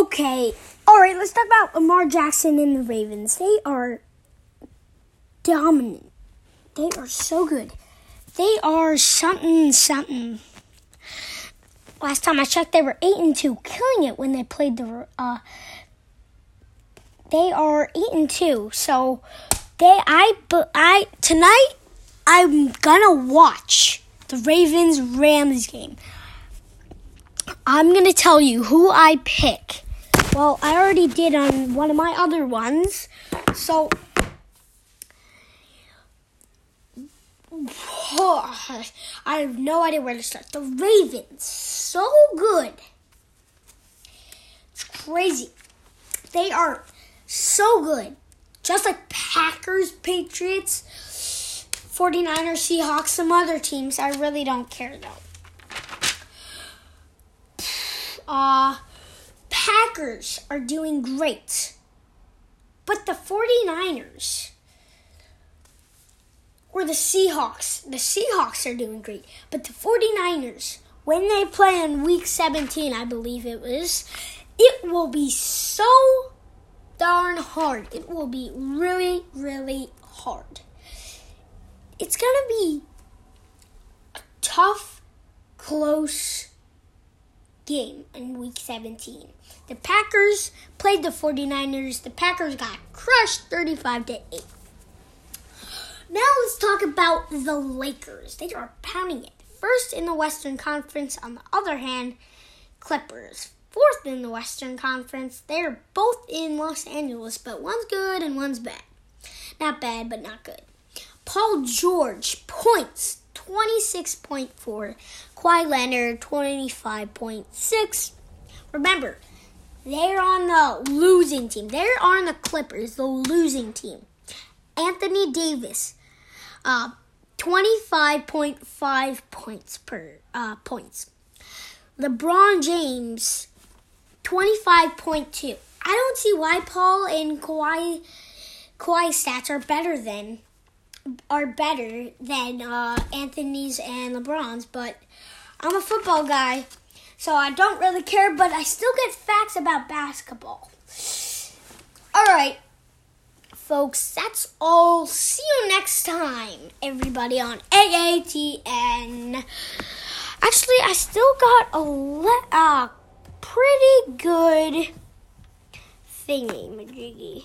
Okay, all right, let's talk about Lamar Jackson and the Ravens. They are dominant. They are so good. They are something, something. Last time I checked, they were eight and two, killing it when they played the. Uh, they are eight and two, so they I I tonight I'm gonna watch the Ravens Rams game. I'm gonna tell you who I pick. Well, I already did on one of my other ones, so I have no idea where to start. The Ravens, so good. It's crazy. They are so good. Just like Packers, Patriots, 49ers, Seahawks, some other teams. I really don't care though. Uh, Packers are doing great. But the 49ers or the Seahawks, the Seahawks are doing great. But the 49ers, when they play in week 17, I believe it was, it will be so darn hard. It will be really, really hard. It's going to be a tough, close game in week 17. The Packers played the 49ers. The Packers got crushed 35 to 8. Now let's talk about the Lakers. They are pounding it. First in the Western Conference, on the other hand, Clippers fourth in the Western Conference. They're both in Los Angeles, but one's good and one's bad. Not bad, but not good. Paul George points 26.4. Kawhi Leonard 25.6. Remember, they're on the losing team. They're on the Clippers, the losing team. Anthony Davis, uh, 25.5 points per uh, points. LeBron James, 25.2. I don't see why Paul and Kawhi Kawhi's stats are better than are better than uh, Anthony's and LeBron's, but I'm a football guy, so I don't really care. But I still get facts about basketball. All right, folks, that's all. See you next time, everybody on AATN. Actually, I still got a le- uh, pretty good thingy, Majiggy.